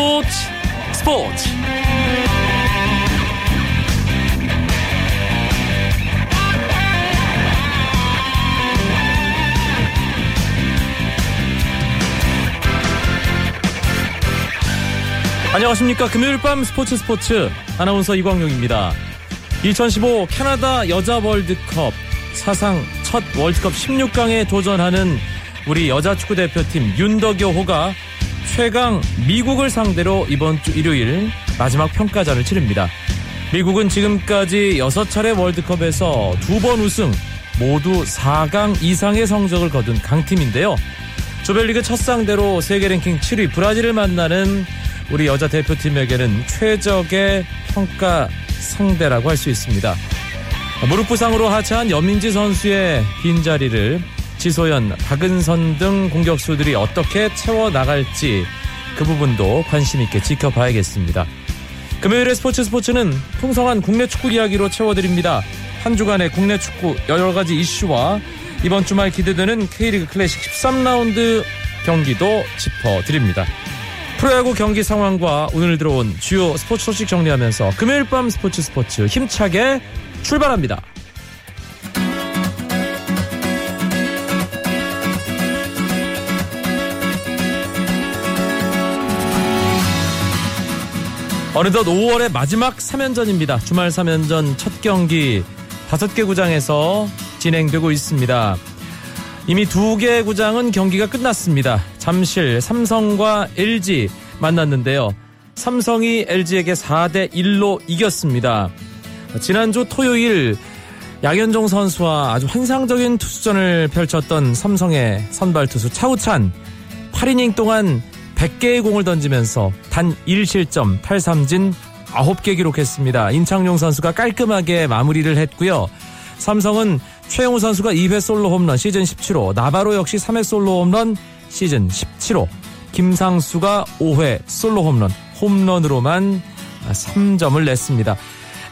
스포츠. 스포츠. 안녕하십니까. 금요일 밤 스포츠 스포츠. 아나운서 이광용입니다. 2015 캐나다 여자 월드컵 사상 첫 월드컵 16강에 도전하는 우리 여자 축구 대표팀 윤덕여호가 최강 미국을 상대로 이번 주 일요일 마지막 평가전을 치릅니다. 미국은 지금까지 6차례 월드컵에서 두 번 우승, 모두 4강 이상의 성적을 거둔 강팀인데요. 조별리그 첫 상대로 세계 랭킹 7위 브라질을 만나는 우리 여자 대표팀에게는 최적의 평가 상대라고 할 수 있습니다. 무릎 부상으로 하차한 여민지 선수의 빈자리를 지소연, 박은선 등 공격수들이 어떻게 채워 나갈지 그 부분도 관심 있게 지켜봐야겠습니다. 금요일의 스포츠 스포츠는 풍성한 국내 축구 이야기로 채워드립니다. 한 주간의 국내 축구 여러 가지 이슈와 이번 주말 기대되는 K리그 클래식 13라운드 경기도 짚어드립니다. 프로야구 경기 상황과 오늘 들어온 주요 스포츠 소식 정리하면서 금요일 밤 스포츠 스포츠 힘차게 출발합니다. 어느덧 5월의 마지막 3연전입니다. 주말 3연전 첫 경기 5개 구장에서 진행되고 있습니다. 이미 두 개 구장은 경기가 끝났습니다. 잠실, 삼성과 LG 만났는데요. 삼성이 LG에게 4대 1로 이겼습니다. 지난주 토요일 양현종 선수와 아주 환상적인 투수전을 펼쳤던 삼성의 선발 투수 차우찬 8이닝 동안 100개의 공을 던지면서 단 1실점 탈삼진 9개 기록했습니다. 임창용 선수가 깔끔하게 마무리를 했고요. 삼성은 최영우 선수가 2회 솔로 홈런 시즌 17호, 나바로 역시 3회 솔로 홈런 시즌 17호, 김상수가 5회 솔로 홈런, 홈런으로만 3점을 냈습니다.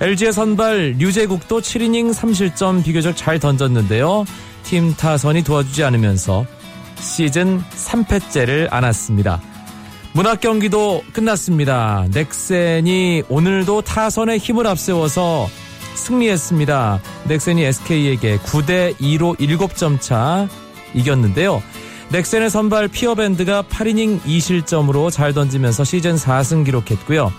LG의 선발 류재국도 7이닝 3실점 비교적 잘 던졌는데요. 팀 타선이 도와주지 않으면서 시즌 3패째를 안았습니다. 문학 경기도 끝났습니다. 넥센이 오늘도 타선의 힘을 앞세워서 승리했습니다. 넥센이 SK에게 9대 2로 7점 차 이겼는데요. 넥센의 선발 피어밴드가 8이닝 2실점으로 잘 던지면서 시즌 4승 기록했고요.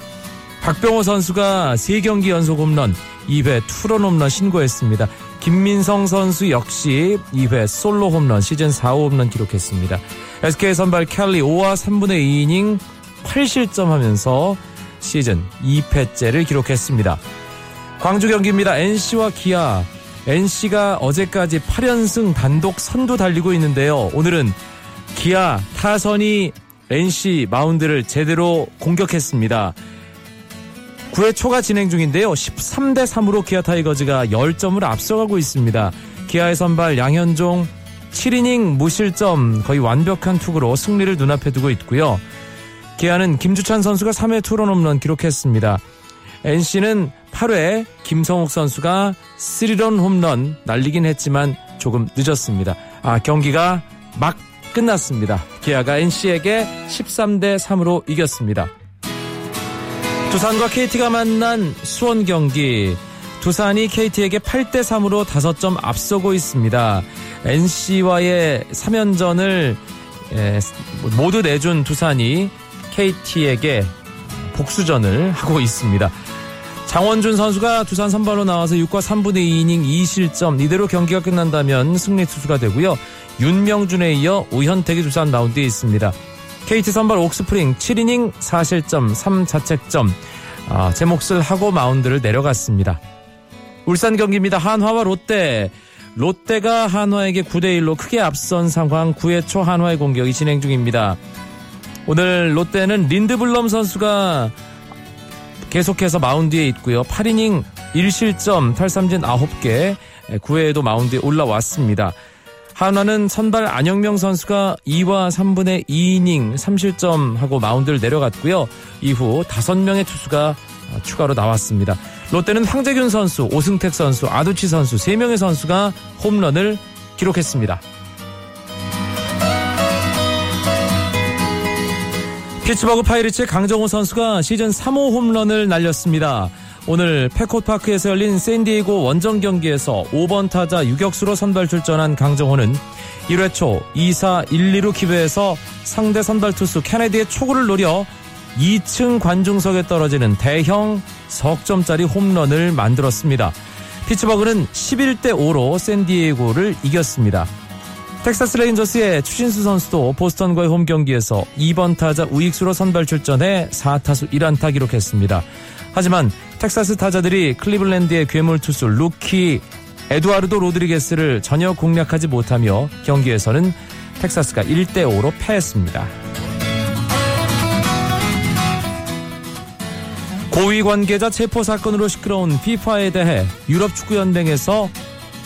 박병호 선수가 3경기 연속 홈런, 2회 투런 홈런 신고했습니다. 김민성 선수 역시 2회 솔로 홈런, 시즌 4호 홈런 기록했습니다. SK 선발 켈리 5와 3분의 2이닝 8실점 하면서 시즌 2패째를 기록했습니다. 광주 경기입니다. NC와 기아. NC가 어제까지 8연승 단독 선두 달리고 있는데요. 오늘은 기아 타선이 NC 마운드를 제대로 공격했습니다. 9회 초가 진행 중인데요. 13대 3으로 기아 타이거즈가 10점을 앞서가고 있습니다. 기아의 선발 양현종 7이닝 무실점 거의 완벽한 투구로 승리를 눈앞에 두고 있고요. 기아는 김주찬 선수가 3회 투런 홈런 기록했습니다. NC는 8회 김성욱 선수가 3런 홈런 날리긴 했지만 조금 늦었습니다. 아, 경기가 막 끝났습니다. 기아가 NC에게 13대 3으로 이겼습니다. 두산과 KT가 만난 수원 경기. 두산이 KT에게 8대 3으로 5점 앞서고 있습니다. NC와의 3연전을 모두 내준 두산이 KT에게 복수전을 하고 있습니다. 장원준 선수가 두산 선발로 나와서 6과 3분의 2이닝 2실점 이대로 경기가 끝난다면 승리 투수가 되고요. 윤명준에 이어 우현택이 두산 라운드에 있습니다. KT 선발 옥스프링 7이닝 4실점 3자책점 아, 제 몫을 하고 마운드를 내려갔습니다. 울산 경기입니다. 한화와 롯데 롯데가 한화에게 9대1로 크게 앞선 상황 9회 초 한화의 공격이 진행 중입니다. 오늘 롯데는 린드블럼 선수가 계속해서 마운드에 있고요. 8이닝 1실점 탈삼진 9개 9회에도 마운드에 올라왔습니다. 한화는 선발 안영명 선수가 2와 3분의 2이닝 3실점하고 마운드를 내려갔고요. 이후 5명의 투수가 추가로 나왔습니다. 롯데는 황재균 선수, 오승택 선수, 아두치 선수 3명의 선수가 홈런을 기록했습니다. 피츠버그 파이리츠의 강정호 선수가 시즌 3호 홈런을 날렸습니다. 오늘 패코파크에서 열린 샌디에이고 원정 경기에서 5번 타자 유격수로 선발 출전한 강정호는 1회 초 2사 1, 2루 기회에서 상대 선발 투수 케네디의 초구를 노려 2층 관중석에 떨어지는 대형 석점짜리 홈런을 만들었습니다. 피츠버그는 11대 5로 샌디에이고를 이겼습니다. 텍사스 레인저스의 추신수 선수도 보스턴과의 홈 경기에서 2번 타자 우익수로 선발 출전해 4타수 1안타 기록했습니다. 하지만 텍사스 타자들이 클리블랜드의 괴물 투수 루키 에두아르도 로드리게스를 전혀 공략하지 못하며 경기에서는 텍사스가 1대5로 패했습니다. 고위 관계자 체포 사건으로 시끄러운 피파에 대해 유럽 축구 연맹에서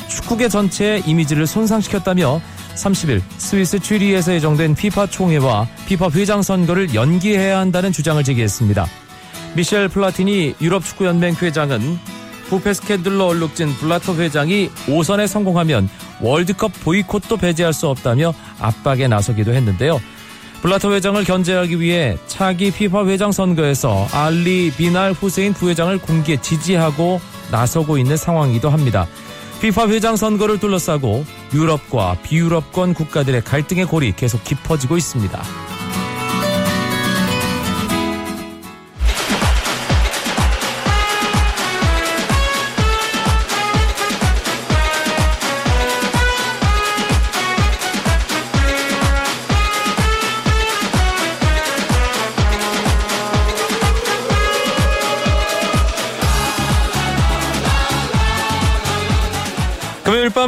축구계 전체의 이미지를 손상시켰다며 30일 스위스 취리에서 예정된 피파 총회와 피파 회장 선거를 연기해야 한다는 주장을 제기했습니다. 미셸 플라티니 유럽 축구 연맹 회장은 부패 스캔들로 얼룩진 블라터 회장이 5선에 성공하면 월드컵 보이콧도 배제할 수 없다며 압박에 나서기도 했는데요. 블라터 회장을 견제하기 위해 차기 피파 회장 선거에서 알리 비날 후세인 부회장을 공개 지지하고 나서고 있는 상황이기도 합니다. 피파 회장 선거를 둘러싸고 유럽과 비유럽권 국가들의 갈등의 골이 계속 깊어지고 있습니다.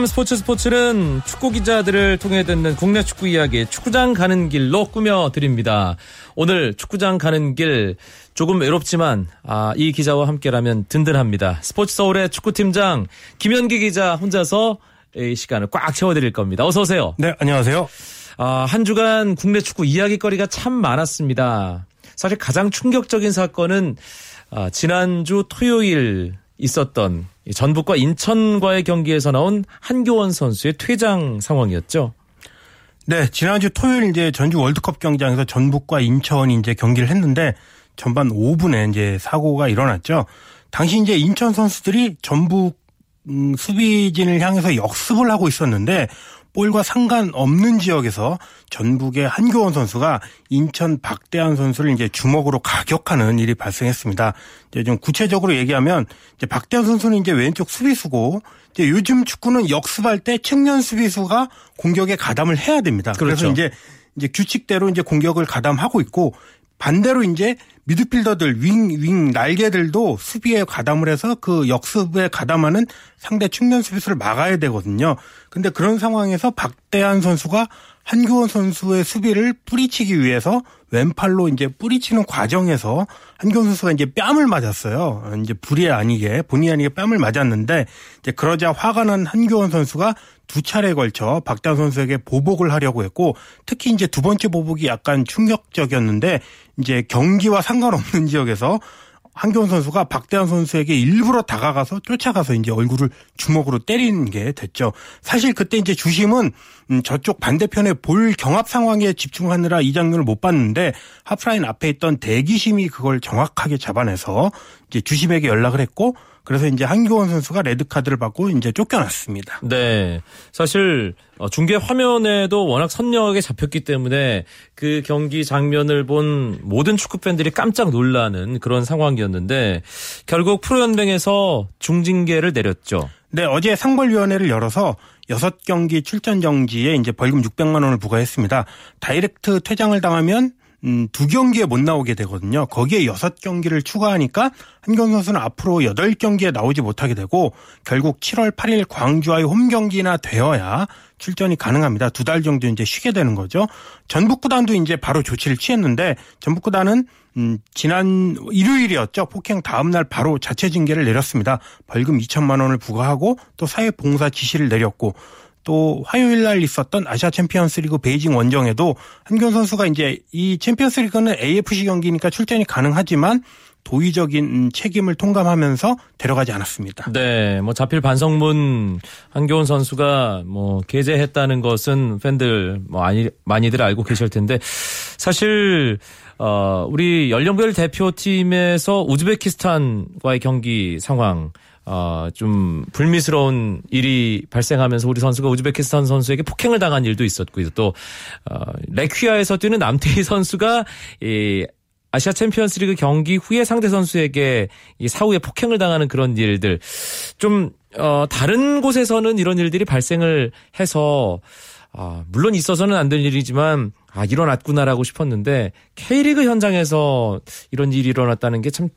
스포츠 스포츠는 축구 기자들을 통해 듣는 국내 축구 이야기 축구장 가는 길로 꾸며 드립니다. 오늘 축구장 가는 길 조금 외롭지만 아, 이 기자와 함께라면 든든합니다. 스포츠 서울의 축구팀장 김현기 기자 혼자서 이 시간을 꽉 채워드릴 겁니다. 어서 오세요. 네, 안녕하세요. 아, 한 주간 국내 축구 이야기거리가 참 많았습니다. 사실 가장 충격적인 사건은 아, 지난주 토요일 있었던 전북과 인천과의 경기에서 나온 한교원 선수의 퇴장 상황이었죠. 네, 지난주 토요일 이제 전주 월드컵 경기장에서 전북과 인천이 이제 경기를 했는데 전반 5분에 이제 사고가 일어났죠. 당시 이제 인천 선수들이 전북 음, 수비진을 향해서 역습을 하고 있었는데 볼과 상관없는 지역에서 전북의 한교원 선수가 인천 박대한 선수를 이제 주먹으로 가격하는 일이 발생했습니다. 이제 좀 구체적으로 얘기하면 이제 박대한 선수는 이제 왼쪽 수비수고 이제 요즘 축구는 역습할 때 측면 수비수가 공격에 가담을 해야 됩니다. 그렇죠. 그래서 이제 이제 규칙대로 이제 공격을 가담하고 있고 반대로 이제 미드필더들 윙, 윙 날개들도 수비에 가담을 해서 그 역습에 가담하는 상대 측면 수비수를 막아야 되거든요. 근데 그런 상황에서 박대한 선수가 한규원 선수의 수비를 뿌리치기 위해서 왼팔로 이제 뿌리치는 과정에서 한규원 선수가 이제 뺨을 맞았어요. 이제 불이 아니게 본의 아니게 뺨을 맞았는데 이제 그러자 화가 난 한규원 선수가 두 차례에 걸쳐 박대한 선수에게 보복을 하려고 했고 특히 이제 두 번째 보복이 약간 충격적이었는데 이제 경기와 상관없는 지역에서 한교원 선수가 박대환 선수에게 일부러 다가가서 쫓아가서 이제 얼굴을 주먹으로 때리는 게 됐죠. 사실 그때 이제 주심은 음, 저쪽 반대편에 볼 경합 상황에 집중하느라 이 장면을 못 봤는데 하프라인 앞에 있던 대기심이 그걸 정확하게 잡아내서 이제 주심에게 연락을 했고 그래서 이제 한교원 선수가 레드 카드를 받고 이제 쫓겨났습니다. 네. 사실 어, 중계 화면에도 워낙 선명하게 잡혔기 때문에 그 경기 장면을 본 모든 축구 팬들이 깜짝 놀라는 그런 상황이었는데 결국 프로연맹에서 중징계를 내렸죠. 네, 어제 상벌위원회를 열어서 6경기 출전 정지에 이제 벌금 600만 원을 부과했습니다. 다이렉트 퇴장을 당하면 음, 두 경기에 못 나오게 되거든요. 거기에 여섯 경기를 추가하니까 한경 선수는 앞으로 여덟 경기에 나오지 못하게 되고 결국 7월 8일 광주와의 홈 경기나 되어야 출전이 가능합니다. 두 달 정도 이제 쉬게 되는 거죠. 전북구단도 이제 바로 조치를 취했는데 전북구단은 음, 지난 일요일이었죠. 폭행 다음 날 바로 자체 징계를 내렸습니다. 벌금 2천만 원을 부과하고 또 사회봉사 지시를 내렸고 또 화요일 날 있었던 아시아 챔피언스 리그 베이징 원정에도 한교원 선수가 이제 이 챔피언스 리그는 AFC 경기니까 출전이 가능하지만 도의적인 책임을 통감하면서 데려가지 않았습니다. 네, 뭐 자필 반성문 한교원 선수가 뭐 게재했다는 것은 팬들 뭐 많이 많이들 알고 계실 텐데 사실 어 우리 연령별 대표팀에서 우즈베키스탄과의 경기 상황 어, 좀 불미스러운 일이 발생하면서 우리 선수가 우즈베키스탄 선수에게 폭행을 당한 일도 있었고요. 또 어, 레퀴아에서 뛰는 남태희 선수가 이 아시아 챔피언스리그 경기 후에 상대 선수에게 이 사후에 폭행을 당하는 그런 일들 좀 어, 다른 곳에서는 이런 일들이 발생을 해서 아, 물론 있어서는 안 될 일이지만 아 일어났구나라고 싶었는데 K리그 현장에서 이런 일이 일어났다는 게 참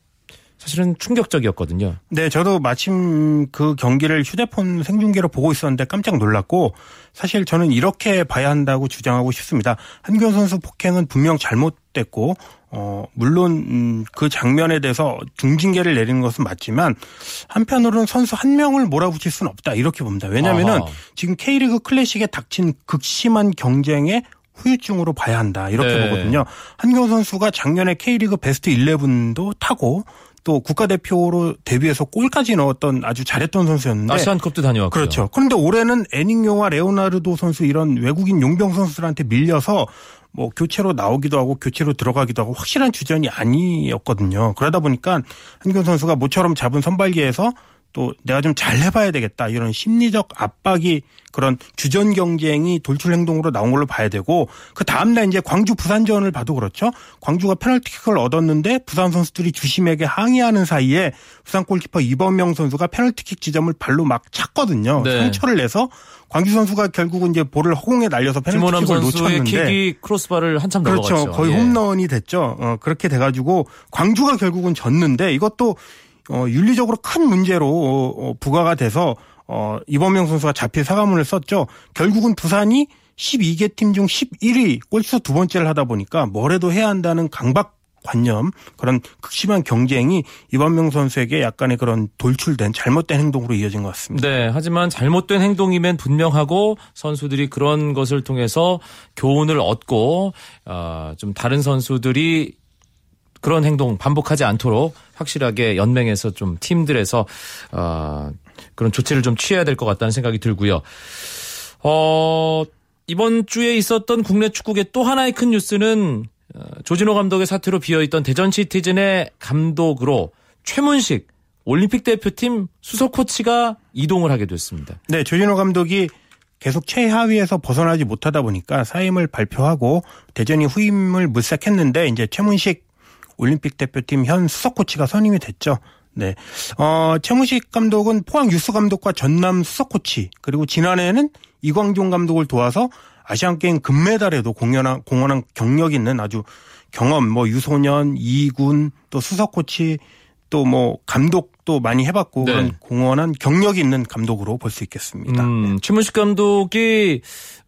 사실은 충격적이었거든요. 네, 저도 마침 그 경기를 휴대폰 생중계로 보고 있었는데 깜짝 놀랐고 사실 저는 이렇게 봐야 한다고 주장하고 싶습니다. 한경 선수 폭행은 분명 잘못됐고 어 물론 음, 그 장면에 대해서 중징계를 내리는 것은 맞지만 한편으로는 선수 한 명을 몰아붙일 수는 없다 이렇게 봅니다. 왜냐하면은 지금 K리그 클래식에 닥친 극심한 경쟁에 후유증으로 봐야 한다 이렇게 네. 보거든요. 한경 선수가 작년에 K리그 베스트 11도 타고 또 국가대표로 데뷔해서 골까지 넣었던 아주 잘했던 선수였는데 아시안컵도 다녀왔고 그렇죠. 그런데 올해는 애닝요와 레오나르도 선수 이런 외국인 용병 선수들한테 밀려서 뭐 교체로 나오기도 하고 교체로 들어가기도 하고 확실한 주전이 아니었거든요. 그러다 보니까 한경 선수가 모처럼 잡은 선발기에서 또 내가 좀 잘 해봐야 되겠다 이런 심리적 압박이 그런 주전 경쟁이 돌출 행동으로 나온 걸로 봐야 되고 그 다음날 이제 광주 부산전을 봐도 그렇죠. 광주가 페널티킥을 얻었는데 부산 선수들이 주심에게 항의하는 사이에 부산 골키퍼 이범명 선수가 페널티킥 지점을 발로 막 찼거든요. 네. 상처를 내서 광주 선수가 결국은 이제 볼을 허공에 날려서 페널티킥을 놓쳤는데 킥이 크로스바를 한참 그렇죠. 넘어갔죠. 거의 예. 홈런이 됐죠. 어, 그렇게 돼가지고 광주가 결국은 졌는데 이것도 어, 윤리적으로 큰 문제로 어, 부과가 돼서 어, 이범명 선수가 자필 사과문을 썼죠. 결국은 부산이 12개 팀 중 11위 꼴찌서 두 번째를 하다 보니까 뭐래도 해야 한다는 강박 관념 그런 극심한 경쟁이 이범명 선수에게 약간의 그런 돌출된 잘못된 행동으로 이어진 것 같습니다. 네, 하지만 잘못된 행동이면 분명하고 선수들이 그런 것을 통해서 교훈을 얻고 어, 좀 다른 선수들이 그런 행동 반복하지 않도록 확실하게 연맹에서 좀 팀들에서 어, 그런 조치를 좀 취해야 될 것 같다는 생각이 들고요. 어, 이번 주에 있었던 국내 축구의 또 하나의 큰 뉴스는 어, 조진호 감독의 사태로 비어있던 대전 시티즌의 감독으로 최문식 올림픽 대표팀 수석 코치가 이동을 하게 됐습니다. 네, 조진호 감독이 계속 최하위에서 벗어나지 못하다 보니까 사임을 발표하고 대전이 후임을 물색했는데 이제 최문식 올림픽 대표팀 현 수석 코치가 선임이 됐죠. 네. 어, 최무식 감독은 포항 유스 감독과 전남 수석 코치, 그리고 지난해에는 이광종 감독을 도와서 아시안게임 금메달에도 공연한, 공헌한 경력 있는 아주 경험, 뭐 유소년, 이군, 또 수석 코치, 또 뭐 감독도 많이 해봤고 네. 그런 공헌한 경력이 있는 감독으로 볼 수 있겠습니다. 음, 네. 최문식 감독이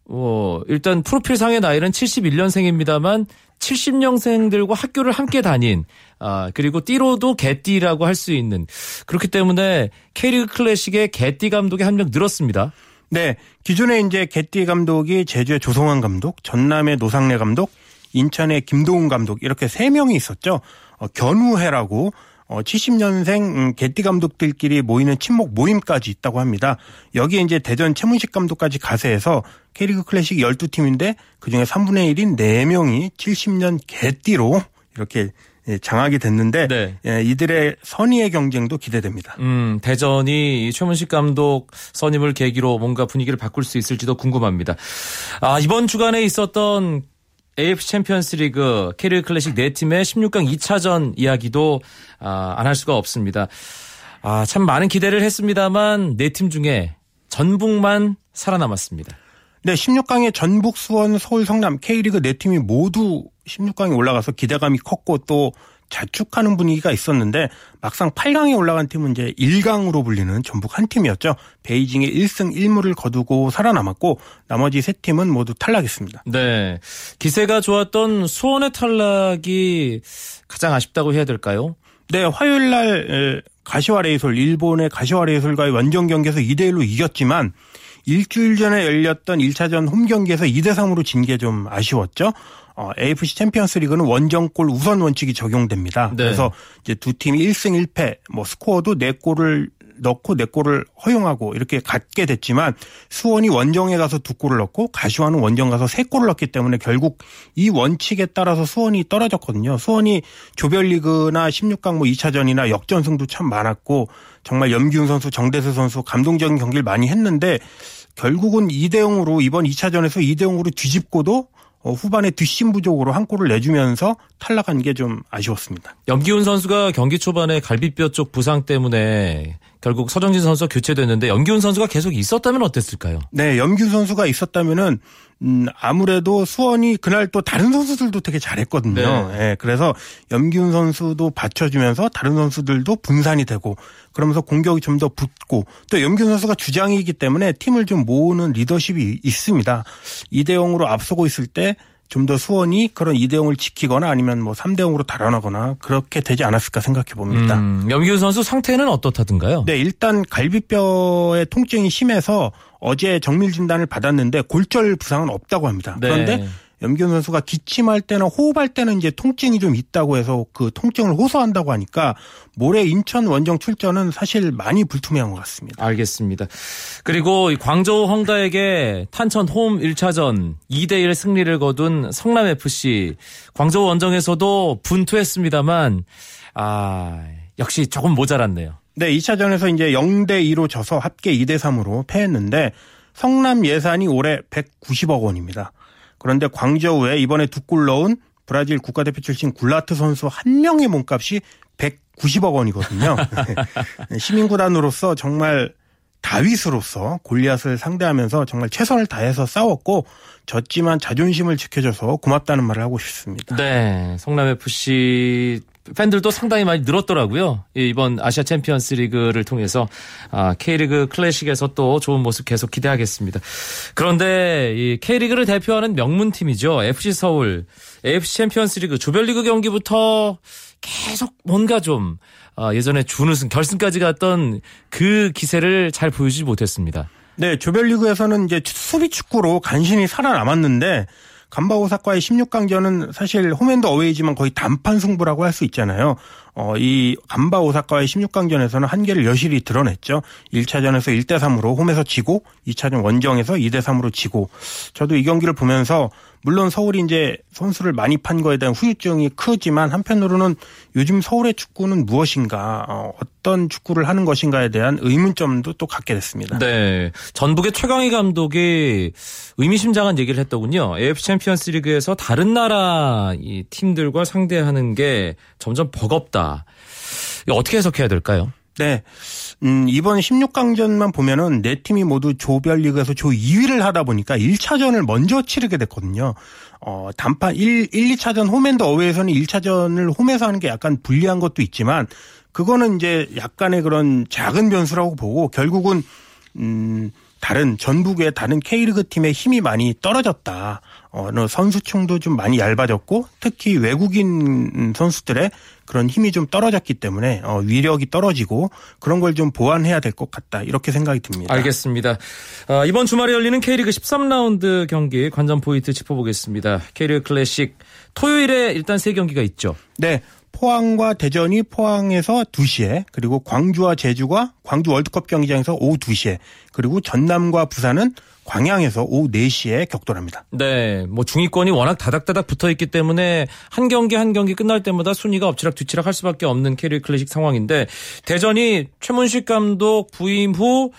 어, 일단 프로필상의 나이는 71년생입니다만 70년생들과 학교를 함께 다닌 아, 그리고 띠로도 개띠라고 할 수 있는 그렇기 때문에 K리그 클래식의 개띠 감독이 한 명 늘었습니다. 네. 기존에 이제 개띠 감독이 제주의 조성환 감독, 전남의 노상래 감독, 인천의 김도훈 감독 이렇게 세 명이 있었죠. 어, 견우회라고 어, 70년생 음, 개띠 감독들끼리 모이는 친목 모임까지 있다고 합니다. 여기에 이제 대전 최문식 감독까지 가세해서 K리그 클래식 12팀인데 그중에 3분의 1인 4명이 70년 개띠로 이렇게 예, 장악이 됐는데 네. 예, 이들의 선의의 경쟁도 기대됩니다. 음, 대전이 최문식 감독 선임을 계기로 뭔가 분위기를 바꿀 수 있을지도 궁금합니다. 아, 이번 주간에 있었던 AFC 챔피언스 리그 K리그 클래식 네 팀의 16강 2차전 이야기도 아, 안 할 수가 없습니다. 아, 참 많은 기대를 했습니다만 네 팀 중에 전북만 살아남았습니다. 네, 16강에 전북, 수원, 서울, 성남 K리그 네 팀이 모두 16강에 올라가서 기대감이 컸고 또 자축하는 분위기가 있었는데 막상 8강에 올라간 팀은 이제 1강으로 불리는 전북 한 팀이었죠. 베이징에 1승 1무를 거두고 살아남았고 나머지 세 팀은 모두 탈락했습니다. 네. 기세가 좋았던 수원의 탈락이 가장 아쉽다고 해야 될까요? 네, 화요일 날 가시와 레이솔 일본의 가시와 레이솔과의 원정 경기에서 2대 1로 이겼지만 일주일 전에 열렸던 1차전 홈 경기에서 2대 3으로 진 게 좀 아쉬웠죠. 어, AFC 챔피언스 리그는 원정골 우선 원칙이 적용됩니다. 네. 그래서 이제 두 팀이 1승 1패, 뭐 스코어도 4골을 넣고 네 골을 허용하고 이렇게 같게 됐지만 수원이 원정에 가서 두 골을 넣고 가시와는 원정 가서 세 골을 넣었기 때문에 결국 이 원칙에 따라서 수원이 떨어졌거든요. 수원이 조별리그나 16강 뭐 2차전이나 역전승도 참 많았고 정말 염기훈 선수, 정대수 선수 감동적인 경기를 많이 했는데 결국은 2대 0으로 이번 2차전에서 2대 0으로 뒤집고도 어, 후반에 뒷심 부족으로 한 골을 내주면서 탈락한 게 좀 아쉬웠습니다. 염기훈 선수가 경기 초반에 갈비뼈 쪽 부상 때문에 결국 서정진 선수가 교체됐는데 염기훈 선수가 계속 있었다면 어땠을까요? 네, 염기훈 선수가 있었다면은 음, 아무래도 수원이 그날 또 다른 선수들도 되게 잘했거든요. 네. 네, 그래서 염기훈 선수도 받쳐주면서 다른 선수들도 분산이 되고 그러면서 공격이 좀 더 붙고 또 염기훈 선수가 주장이기 때문에 팀을 좀 모으는 리더십이 있습니다. 2대 0으로 앞서고 있을 때 좀 더 수원이 그런 2대 0을 지키거나 아니면 뭐 3대 0으로 달아나거나 그렇게 되지 않았을까 생각해 봅니다. 음, 염기훈 선수 상태는 어떻다든가요? 네, 일단 갈비뼈의 통증이 심해서 어제 정밀 진단을 받았는데 골절 부상은 없다고 합니다. 네. 그런데 염기훈 선수가 기침할 때나 호흡할 때는 이제 통증이 좀 있다고 해서 그 통증을 호소한다고 하니까 모레 인천 원정 출전은 사실 많이 불투명한 것 같습니다. 알겠습니다. 그리고 광저우 헝다에게 탄천 홈 1차전 2대 1 승리를 거둔 성남FC 광저우 원정에서도 분투했습니다만 아 역시 조금 모자랐네요. 네, 2차전에서 이제 0대 2로 져서 합계 2대 3으로 패했는데 성남 예산이 올해 190억 원입니다. 그런데 광저우에 이번에 두 골 넣은 브라질 국가대표 출신 굴라트 선수 한 명의 몸값이 190억 원이거든요. 네, 시민구단으로서 정말 다윗으로서 골리앗을 상대하면서 정말 최선을 다해서 싸웠고 졌지만 자존심을 지켜줘서 고맙다는 말을 하고 싶습니다. 네, 성남 FC 팬들도 상당히 많이 늘었더라고요. 이번 아시아 챔피언스 리그를 통해서 아, K리그 클래식에서 또 좋은 모습 계속 기대하겠습니다. 그런데 이 K리그를 대표하는 명문팀이죠. FC 서울 AFC 챔피언스 리그 조별리그 경기부터 계속 뭔가 좀 아, 예전에 준우승 결승까지 갔던 그 기세를 잘 보여주지 못했습니다. 네, 조별리그에서는 이제 수비 축구로 간신히 살아남았는데 간바 오사카의 16강전은 사실 홈앤드 어웨이지만 거의 단판 승부라고 할 수 있잖아요. 어, 이 간바 오사카와의 16강전에서는 한계를 여실히 드러냈죠. 1차전에서 1대 3으로 홈에서 지고 2차전 원정에서 2대 3으로 지고 저도 이 경기를 보면서 물론 서울이 이제 선수를 많이 판 거에 대한 후유증이 크지만 한편으로는 요즘 서울의 축구는 무엇인가 어, 떤 축구를 하는 것인가에 대한 의문점도 또 갖게 됐습니다. 네. 전북의 최강희 감독이 의미심장한 얘기를 했더군요. AFC 챔피언스 리그에서 다른 나라 이 팀들과 상대하는 게 점점 버겁다. 어떻게 해석해야 될까요? 네. 음, 이번 16강전만 보면은 네 팀이 모두 조별리그에서 조 2위를 하다 보니까 1차전을 먼저 치르게 됐거든요. 어, 단판 1, 1, 2차전 홈앤드 어웨이에서는 1차전을 홈에서 하는 게 약간 불리한 것도 있지만 그거는 이제 약간의 그런 작은 변수라고 보고 결국은 음, 다른 전북의 다른 K리그 팀의 힘이 많이 떨어졌다. 어느 선수층도 좀 많이 얇아졌고 특히 외국인 선수들의 그런 힘이 좀 떨어졌기 때문에 어, 위력이 떨어지고 그런 걸 좀 보완해야 될 것 같다 이렇게 생각이 듭니다. 알겠습니다. 어, 이번 주말에 열리는 K리그 13라운드 경기 관전 포인트 짚어보겠습니다. K리그 클래식 토요일에 일단 세 경기가 있죠. 네. 포항과 대전이 포항에서 2시에 그리고 광주와 제주가 광주 월드컵 경기장에서 오후 2시에 그리고 전남과 부산은 광양에서 오후 4시에 격돌합니다. 네. 뭐 중위권이 워낙 다닥다닥 붙어 있기 때문에 한 경기 한 경기 끝날 때마다 순위가 엎치락 뒤치락 할 수밖에 없는 K리그 클래식 상황인데 대전이 최문식 감독 부임 후 첫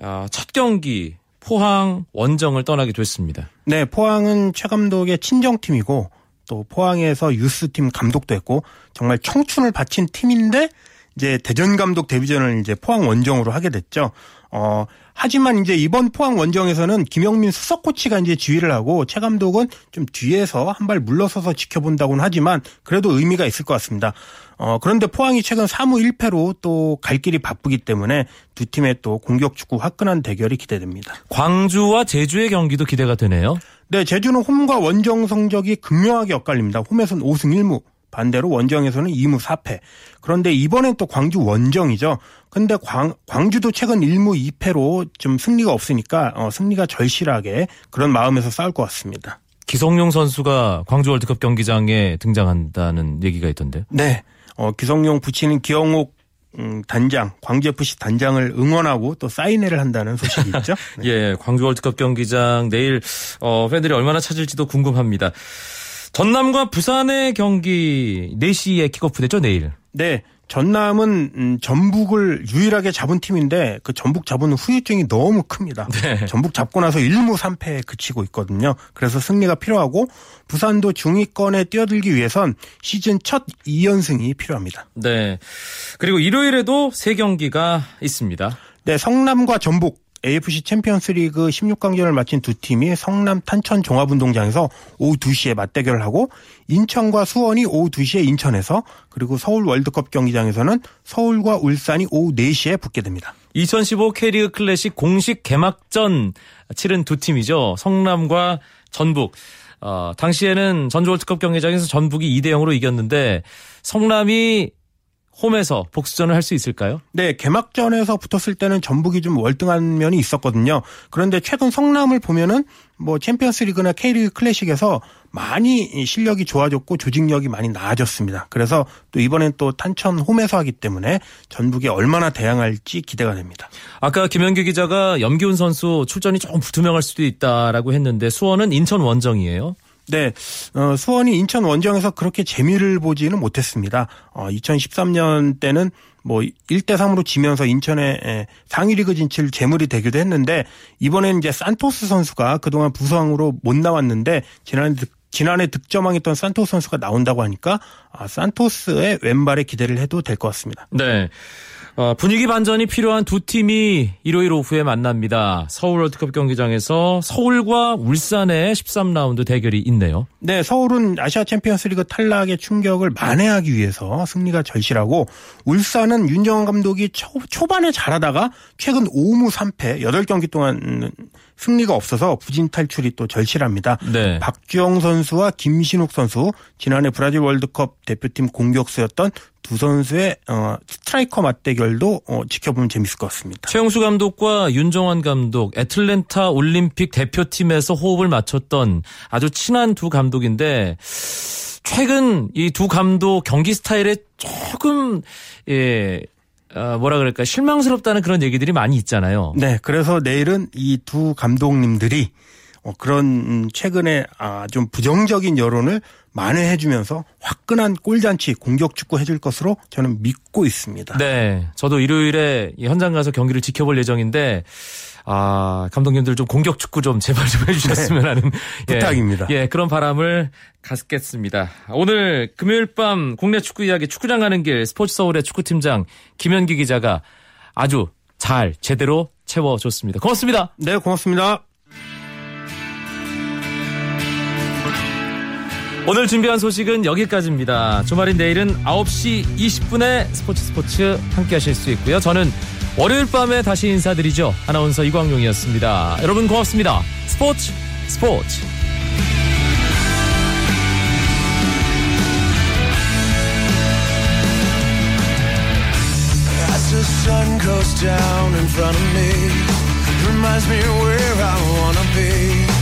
아, 경기 포항 원정을 떠나게 됐습니다. 네, 포항은 최 감독의 친정팀이고 또 포항에서 유스팀 감독도 했고 정말 청춘을 바친 팀인데 이제 대전 감독 데뷔전을 이제 포항 원정으로 하게 됐죠. 어, 하지만 이제 이번 포항 원정에서는 김영민 수석 코치가 이제 지휘를 하고 최 감독은 좀 뒤에서 한 발 물러서서 지켜본다고는 하지만 그래도 의미가 있을 것 같습니다. 어, 그런데 포항이 최근 3무 1패로 또 갈 길이 바쁘기 때문에 두 팀의 또 공격 축구 화끈한 대결이 기대됩니다. 광주와 제주의 경기도 기대가 되네요. 네, 제주는 홈과 원정 성적이 극명하게 엇갈립니다. 홈에서는 5승 1무, 반대로 원정에서는 2무 4패. 그런데 이번엔 또 광주 원정이죠. 근데 광, 광주도 최근 1무 2패로 좀 승리가 없으니까 어, 승리가 절실하게 그런 마음에서 싸울 것 같습니다. 기성용 선수가 광주 월드컵 경기장에 등장한다는 얘기가 있던데요. 네. 어, 기성용 부치는 기영옥 음, 단장, 광주 FC 단장을 응원하고 또 사인회를 한다는 소식이 있죠. 네. 예, 광주 월드컵 경기장 내일 어, 팬들이 얼마나 찾을지도 궁금합니다. 전남과 부산의 경기 4시에 킥오프 되죠 내일. 네. 전남은 음, 전북을 유일하게 잡은 팀인데 그 전북 잡은 후유증이 너무 큽니다. 네. 전북 잡고 나서 1무 3패에 그치고 있거든요. 그래서 승리가 필요하고 부산도 중위권에 뛰어들기 위해선 시즌 첫 2연승이 필요합니다. 네. 그리고 일요일에도 세 경기가 있습니다. 네, 성남과 전북 AFC 챔피언스리그 16강전을 마친 두 팀이 성남 탄천 종합운동장에서 오후 2시에 맞대결을 하고 인천과 수원이 오후 2시에 인천에서 그리고 서울 월드컵 경기장에서는 서울과 울산이 오후 4시에 붙게 됩니다. 2015 K리그 클래식 공식 개막전 치른 두 팀이죠. 성남과 전북. 어, 당시에는 전주 월드컵 경기장에서 전북이 2대 0으로 이겼는데 성남이 홈에서 복수전을 할 수 있을까요? 네, 개막전에서 붙었을 때는 전북이 좀 월등한 면이 있었거든요. 그런데 최근 성남을 보면은 뭐 챔피언스리그나 K리그 클래식에서 많이 실력이 좋아졌고 조직력이 많이 나아졌습니다. 그래서 또 이번엔 또 탄천 홈에서 하기 때문에 전북이 얼마나 대항할지 기대가 됩니다. 아까 김현규 기자가 염기훈 선수 출전이 조금 불투명할 수도 있다라고 했는데 수원은 인천 원정이에요. 네, 어, 수원이 인천 원정에서 그렇게 재미를 보지는 못했습니다. 어, 2013년 때는 뭐 1대 3으로 지면서 인천의 상위 리그 진출 재물이 되기도 했는데 이번엔 이제 산토스 선수가 그동안 부상으로 못 나왔는데 지난해 지난해 득점왕했던 산토스 선수가 나온다고 하니까 아, 산토스의 왼발에 기대를 해도 될 것 같습니다. 네. 어, 분위기 반전이 필요한 두 팀이 일요일 오후에 만납니다. 서울 월드컵 경기장에서 서울과 울산의 13라운드 대결이 있네요. 네, 서울은 아시아 챔피언스리그 탈락의 충격을 만회하기 위해서 승리가 절실하고 울산은 윤정환 감독이 초, 초반에 잘하다가 최근 5무 3패 8경기 동안 승리가 없어서 부진 탈출이 또 절실합니다. 네. 박주영 선수와 김신욱 선수 지난해 브라질 월드컵 대표팀 공격수였던 두 선수의 어, 스트라이커 맞대결도 어, 지켜보면 재밌을 것 같습니다. 최용수 감독과 윤정환 감독 애틀랜타 올림픽 대표팀에서 호흡을 맞췄던 아주 친한 두 감독인데 최근 이 두 감독 경기 스타일에 조금 예 어, 뭐라 그럴까 실망스럽다는 그런 얘기들이 많이 있잖아요. 네, 그래서 내일은 이 두 감독님들이 어, 그런 최근에 아, 좀 부정적인 여론을 만회해주면서 화끈한 골잔치 공격 축구 해줄 것으로 저는 믿고 있습니다. 네, 저도 일요일에 현장 가서 경기를 지켜볼 예정인데 아, 감독님들 좀 공격 축구 좀 제발 좀 해주셨으면 네. 하는 예, 부탁입니다. 예, 그런 바람을 갖겠습니다. 오늘 금요일 밤 국내 축구 이야기 축구장 가는 길 스포츠 서울의 축구팀장 김현기 기자가 아주 잘 제대로 채워줬습니다. 고맙습니다. 네, 고맙습니다. 오늘 준비한 소식은 여기까지입니다. 주말인 내일은 9시 20분에 스포츠 스포츠 함께 하실 수 있고요. 저는 월요일 밤에 다시 인사드리죠. 아나운서 이광용이었습니다. 여러분 고맙습니다. 스포츠 스포츠 sun goes down in front of me reminds me where I wanna be